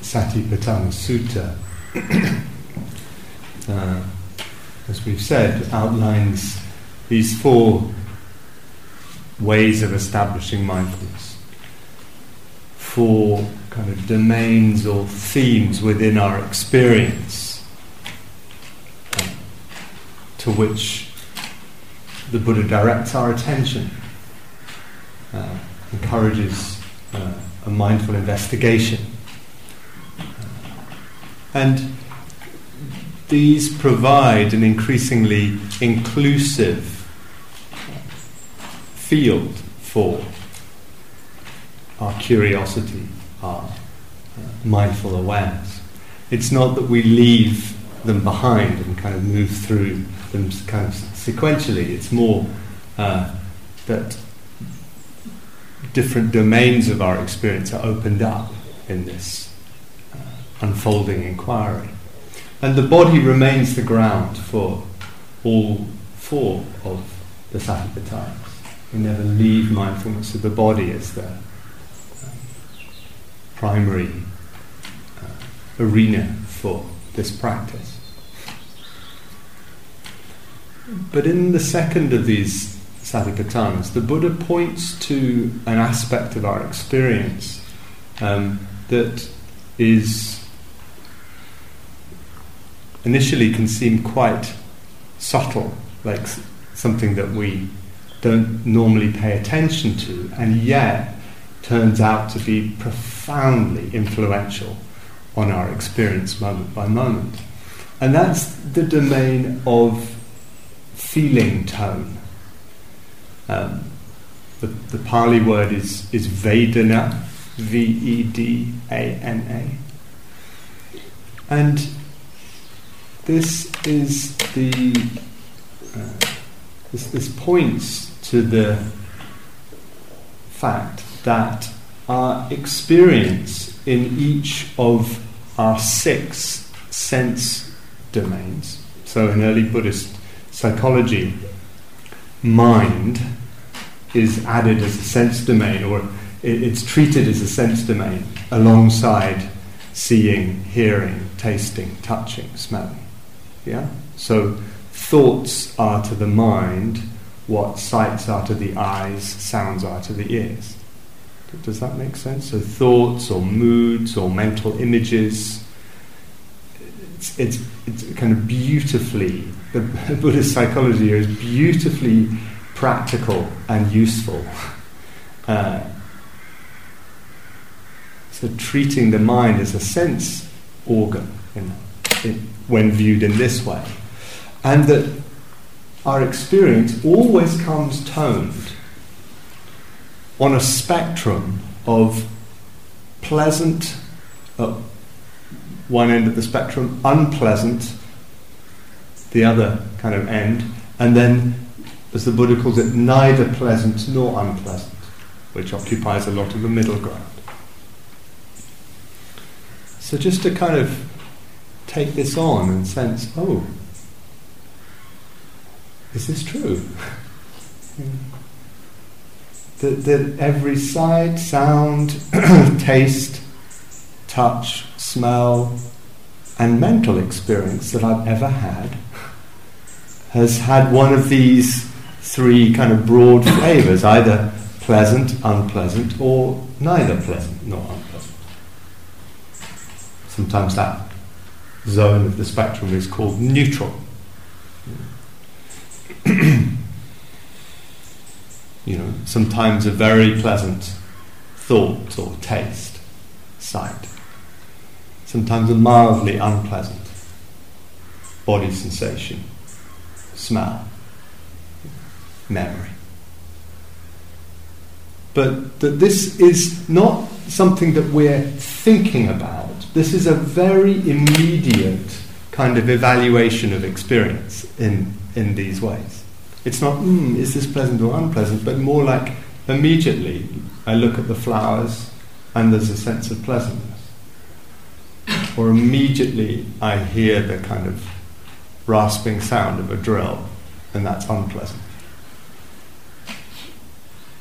Satipatthana Sutta, uh, as we've said, outlines these four ways of establishing mindfulness, four kind of domains or themes within our experience to which the Buddha directs our attention, uh, encourages uh, a mindful investigation. And these provide an increasingly inclusive field for our curiosity, our uh, mindful awareness. It's not that we leave them behind and kind of move through them kind of sequentially. It's more uh, that different domains of our experience are opened up in this unfolding inquiry. And the body remains the ground for all four of the Satipatthanas. We never leave mindfulness of the body as the um, primary uh, arena for this practice. But in the second of these Satipatthanas, the Buddha points to an aspect of our experience um, that is initially can seem quite subtle, like something that we don't normally pay attention to, and yet turns out to be profoundly influential on our experience moment by moment. And that's the domain of feeling tone. Um, the, the Pali word is, is Vedana, V E D A N A. And this is the. Uh, this, this points to the fact that our experience in each of our six sense domains, so in early Buddhist psychology, mind is added as a sense domain, or it's treated as a sense domain alongside seeing, hearing, tasting, touching, smelling. Yeah? So thoughts are to the mind what sights are to the eyes, sounds are to the ears. Does that make sense? So, thoughts or moods or mental images, it's, it's, it's kind of beautifully, the Buddhist psychology is beautifully practical and useful. Uh, so, treating the mind as a sense organ in, in, when viewed in this way. And that our experience always comes toned on a spectrum of pleasant at one end of the spectrum, unpleasant the other kind of end, and then, as the Buddha calls it, neither pleasant nor unpleasant, which occupies a lot of the middle ground. So, just to kind of take this on and sense, oh, is this true? that, that every sight, sound, taste, touch, smell, and mental experience that I've ever had has had one of these three kind of broad flavors either pleasant, unpleasant, or neither pleasant nor unpleasant. Sometimes that zone of the spectrum is called neutral. you know, sometimes a very pleasant thought or taste, sight. Sometimes a mildly unpleasant body sensation, smell, memory. But that this is not something that we're thinking about. This is a very immediate kind of evaluation of experience in, in these ways. It's not, mm, is this pleasant or unpleasant, but more like immediately I look at the flowers and there's a sense of pleasantness. Or immediately I hear the kind of rasping sound of a drill and that's unpleasant.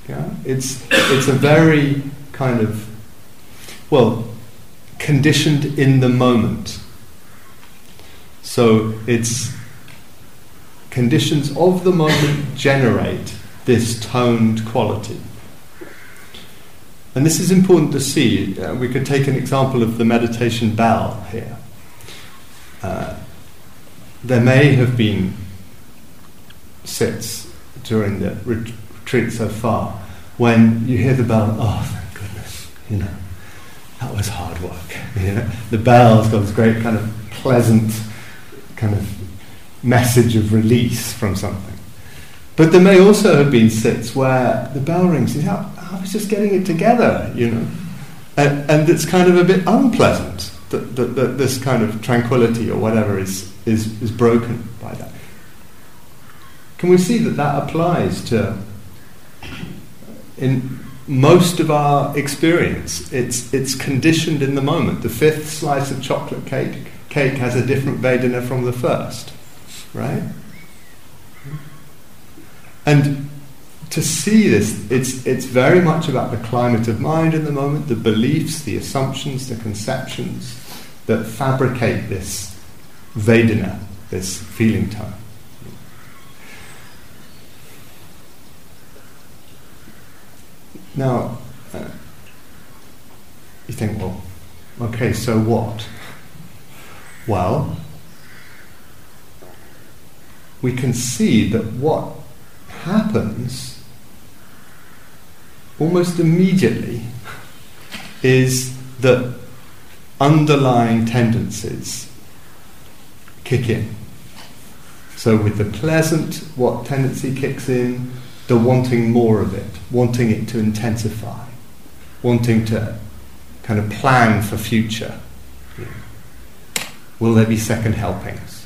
Yeah? It's, it's a very kind of, well, conditioned in the moment. So it's conditions of the moment generate this toned quality. And this is important to see. Uh, we could take an example of the meditation bell here. Uh, there may have been sits during the retreat so far when you hear the bell, oh, thank goodness, you know, that was hard work. You know, the bell's got this great kind of pleasant kind of message of release from something. But there may also have been sits where the bell rings, you know, I was just getting it together, you know. And, and it's kind of a bit unpleasant that, that, that this kind of tranquility or whatever is, is, is broken by that. Can we see that that applies to, in most of our experience, it's, it's conditioned in the moment. The fifth slice of chocolate cake, cake has a different Vedana from the first, right? And to see this, it's, it's very much about the climate of mind in the moment, the beliefs, the assumptions, the conceptions that fabricate this Vedana, this feeling tone. Now, uh, you think, well, okay, so what? Well, we can see that what happens almost immediately is that underlying tendencies kick in. So, with the pleasant, what tendency kicks in? The wanting more of it, wanting it to intensify, wanting to kind of plan for future. Will there be second helpings?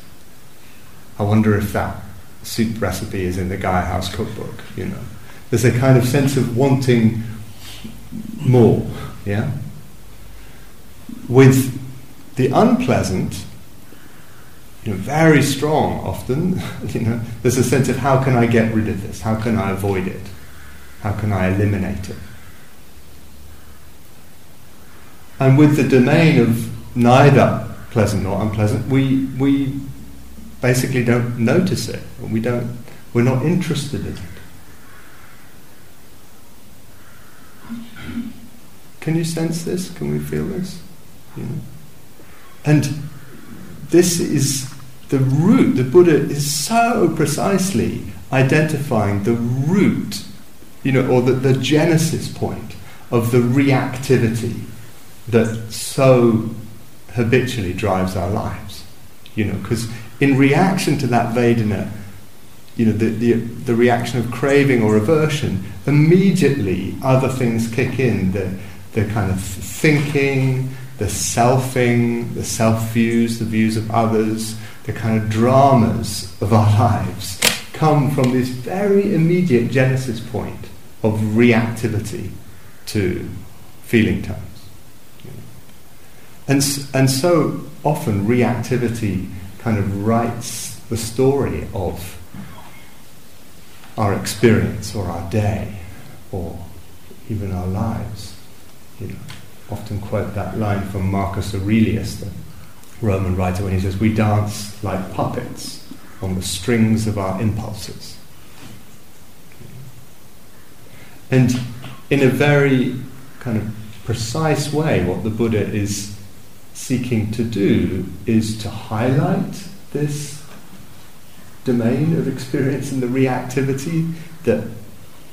I wonder if that soup recipe is in the Gaia House cookbook, you know. There's a kind of sense of wanting more, yeah? With the unpleasant, you know, very strong often, you know, there's a sense of how can I get rid of this? How can I avoid it? How can I eliminate it? And with the domain of neither pleasant nor unpleasant, we, we basically don't notice it. We don't, we're not interested in it. Can you sense this? Can we feel this? You know? And this is the root. The Buddha is so precisely identifying the root, you know, or the, the genesis point of the reactivity that so habitually drives our lives. You know, because in reaction to that Vedana, you know, the, the, the reaction of craving or aversion, immediately other things kick in. The, the kind of thinking, the selfing, the self views, the views of others, the kind of dramas of our lives come from this very immediate genesis point of reactivity to feeling tones. And, and so often reactivity kind of writes the story of our experience or our day or even our lives. You know often quote that line from Marcus Aurelius, the Roman writer, when he says, We dance like puppets on the strings of our impulses. And in a very kind of precise way, what the Buddha is seeking to do is to highlight this domain of experience and the reactivity that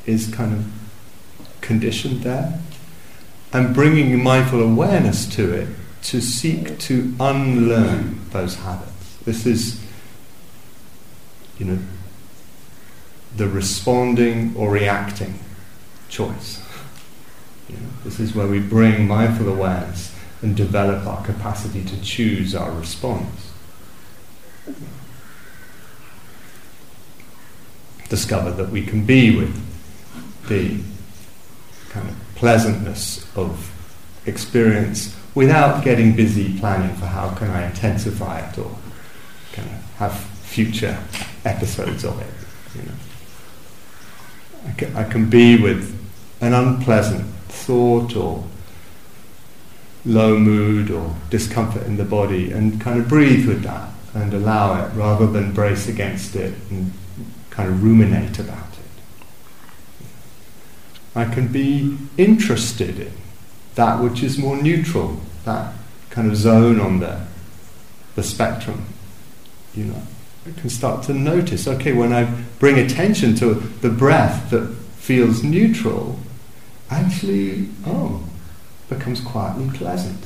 is kind of conditioned there and bringing mindful awareness to it to seek to unlearn those habits. This is, you know, the responding or reacting choice. You know, this is where we bring mindful awareness and develop our capacity to choose our response. Discover that we can be with the kind of pleasantness of experience without getting busy planning for how can I intensify it or kind of have future episodes of it. You know. I, can, I can be with an unpleasant thought or low mood or discomfort in the body and kind of breathe with that and allow it rather than brace against it and kind of ruminate about it. I can be interested in that which is more neutral, that kind of zone on the, the spectrum. You know, I can start to notice, okay, when I bring attention to the breath that feels neutral, actually, oh, becomes quietly pleasant,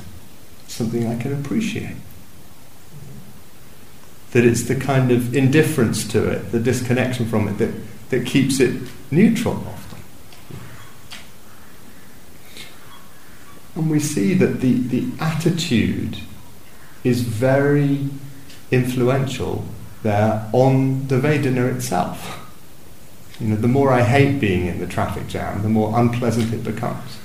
something I can appreciate. That it's the kind of indifference to it, the disconnection from it, that, that keeps it neutral And we see that the, the attitude is very influential there on the Vedana itself. You know, the more I hate being in the traffic jam, the more unpleasant it becomes.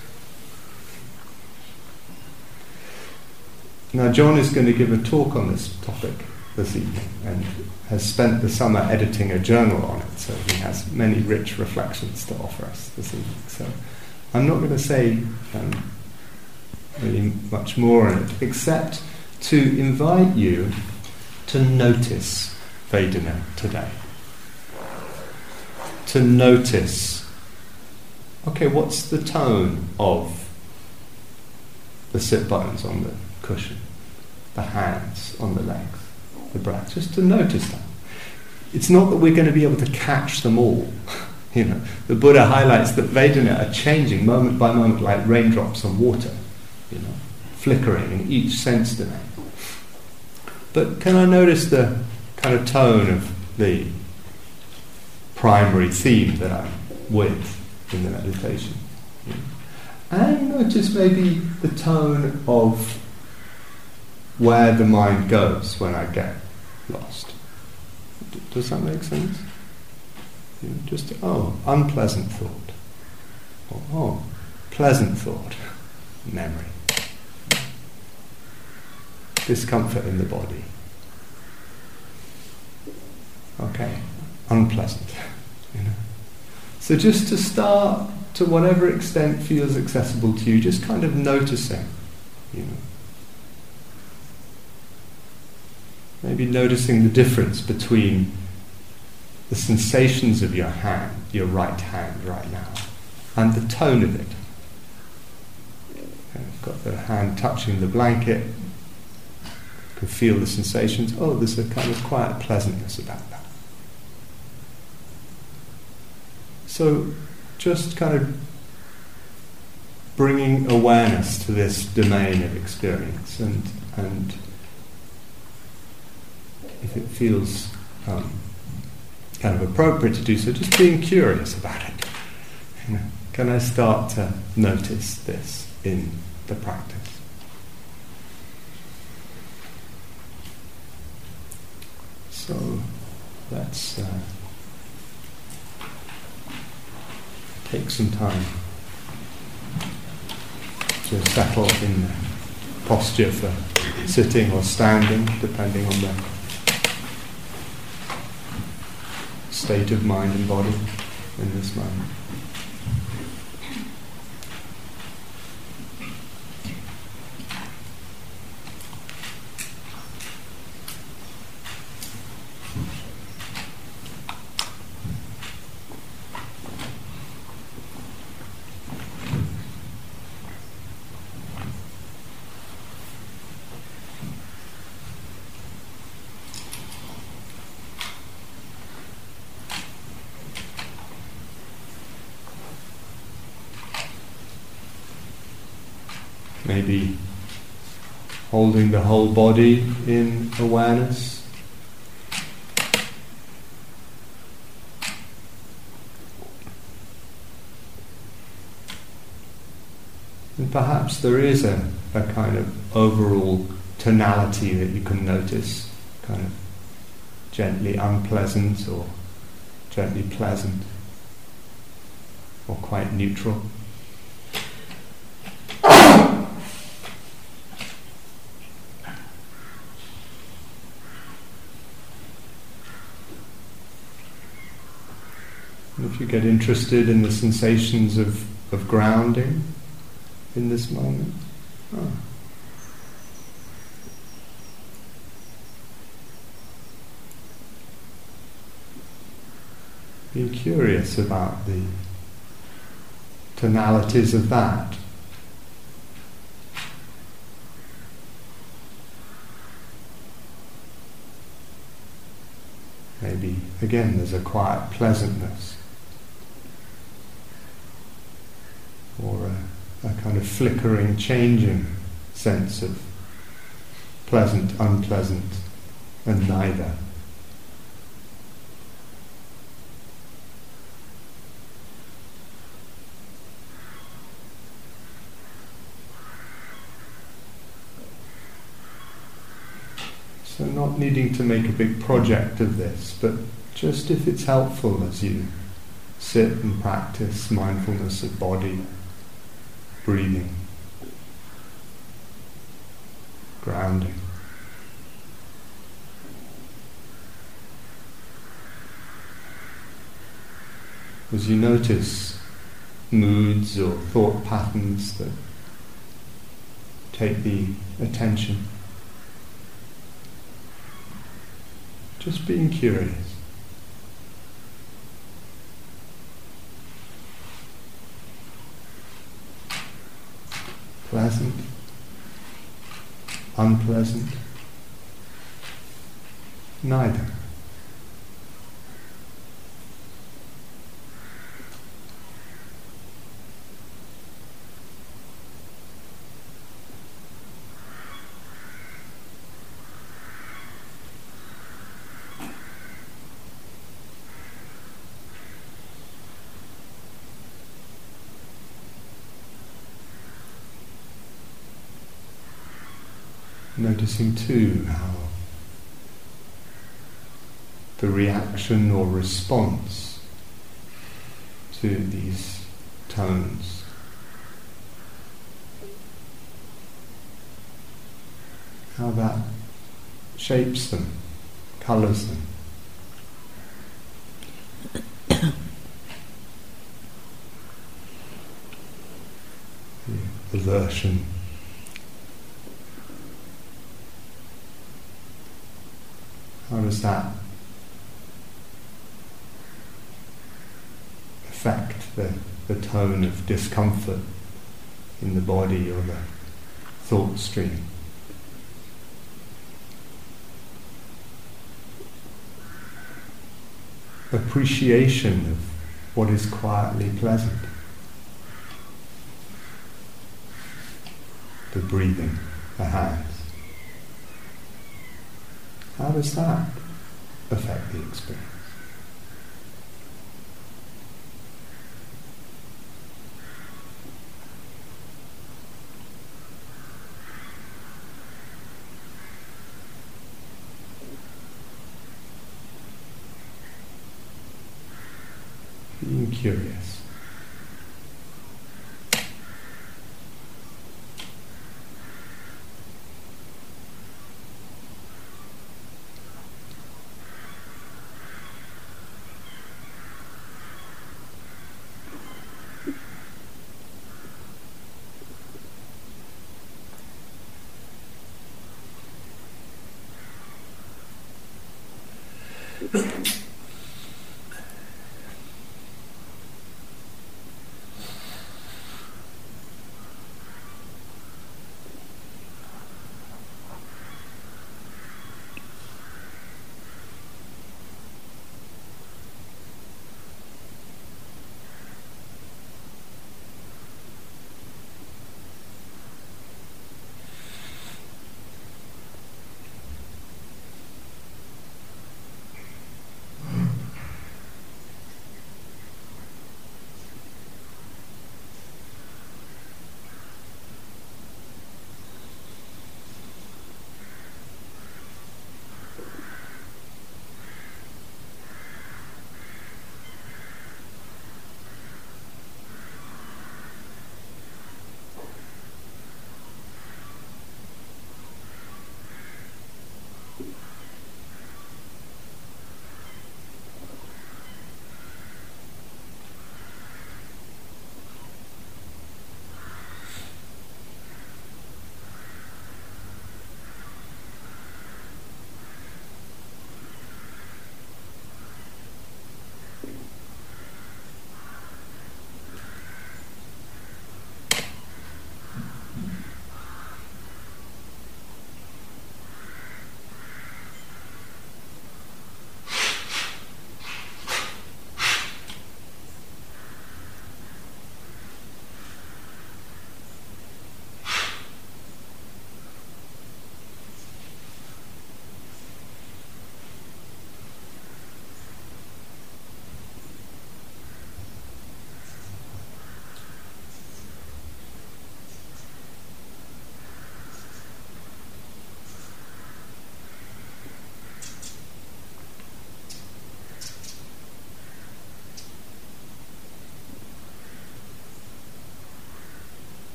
Now, John is going to give a talk on this topic this evening and has spent the summer editing a journal on it, so he has many rich reflections to offer us this evening. So I'm not going to say um, really much more in it, except to invite you to notice Vedana today. To notice, okay, what's the tone of the sit bones on the cushion, the hands on the legs, the breath, just to notice that. It's not that we're going to be able to catch them all. you know, the Buddha highlights that Vedana are changing moment by moment like raindrops on water, you know, flickering in each sense domain. But can I notice the kind of tone of the primary theme that I'm with in the meditation? And notice maybe the tone of where the mind goes when I get lost. Does that make sense? Just, oh, unpleasant thought. Or, oh, pleasant thought, memory. Discomfort in the body. Okay, unpleasant. You know. So just to start, to whatever extent feels accessible to you, just kind of noticing, you know. Maybe noticing the difference between the sensations of your hand, your right hand right now, and the tone of it. I've got the hand touching the blanket, can feel the sensations. Oh, there's a kind of quiet pleasantness about that. So, just kind of bringing awareness to this domain of experience and, and if it feels um, kind of appropriate to do so, just being curious about it. You know, can I start to notice this in the practice? So let's uh, take some time to settle in the posture for sitting or standing, depending on the state of mind and body in this moment. maybe the whole body in awareness. And perhaps there is a, a kind of overall tonality that you can notice, kind of gently unpleasant or gently pleasant or quite neutral. If you get interested in the sensations of, of grounding in this moment? Oh. Curious about the tonalities of that. Maybe, again, there's a quiet pleasantness. A, kind of flickering, changing sense of pleasant, unpleasant, and neither. So, not needing to make a big project of this, but just if it's helpful as you sit and practice mindfulness of body, breathing, grounding. As you notice moods or thought patterns that take the attention, just being curious. Pleasant, unpleasant, neither. Noticing too how the reaction or response to these tones how that shapes them, colours them. the aversion How does that affect the, the tone of discomfort in the body or the thought stream? Appreciation of what is quietly pleasant. The breathing, the hands. How does that affect the experience? Being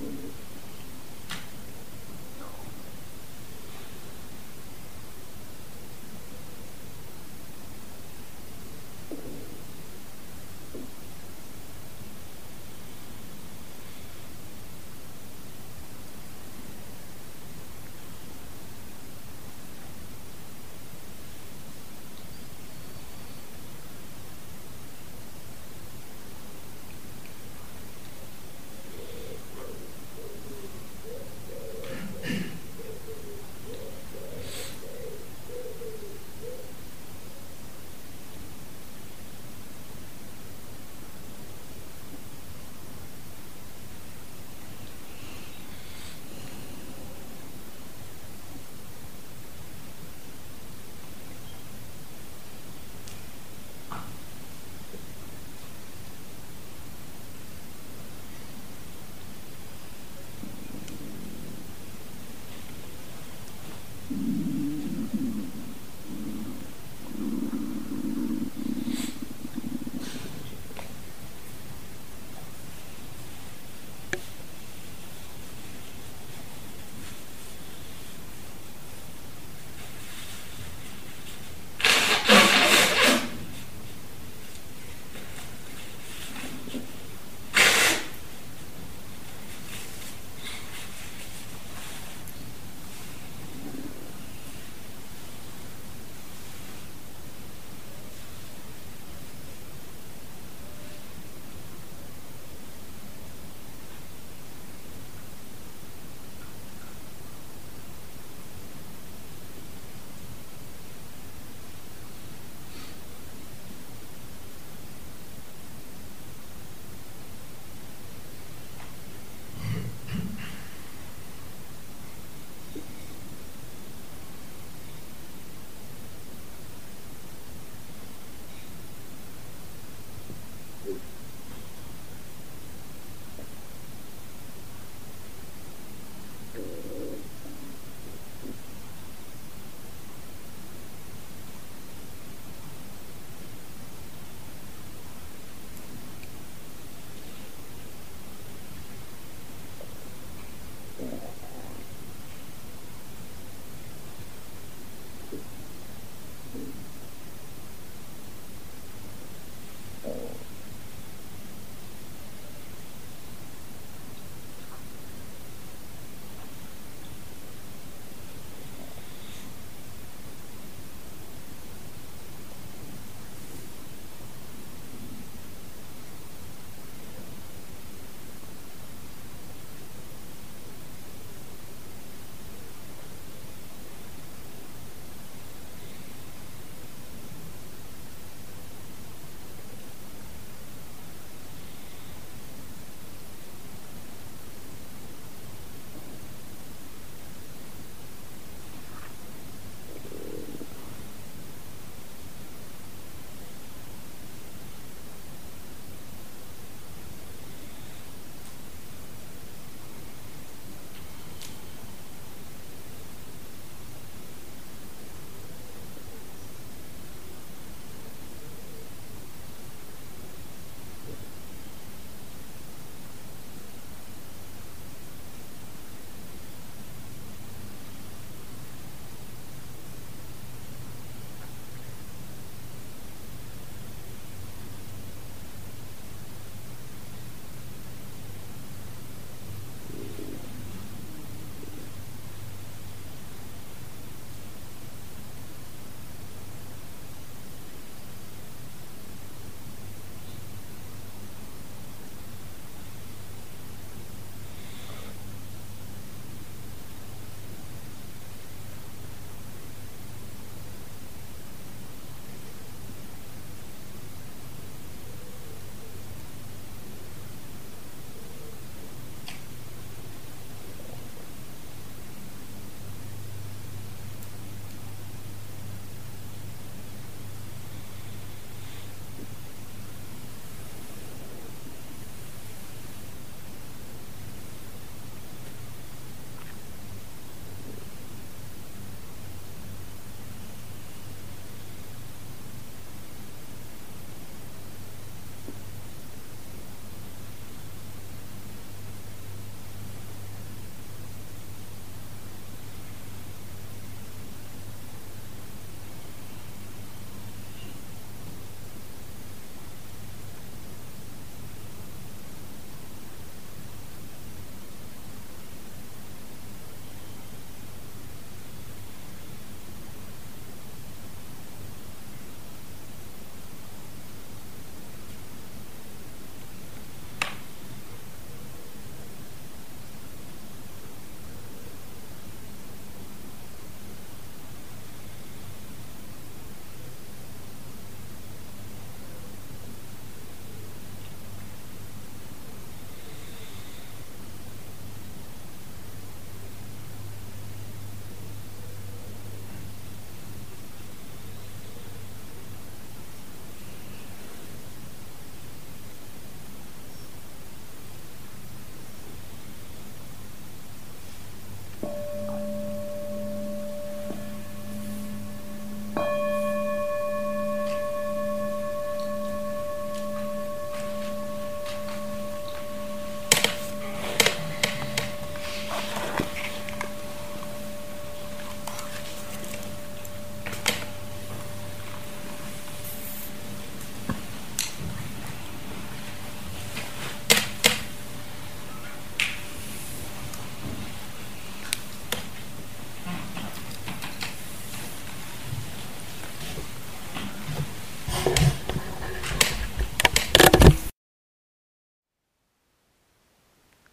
Thank you.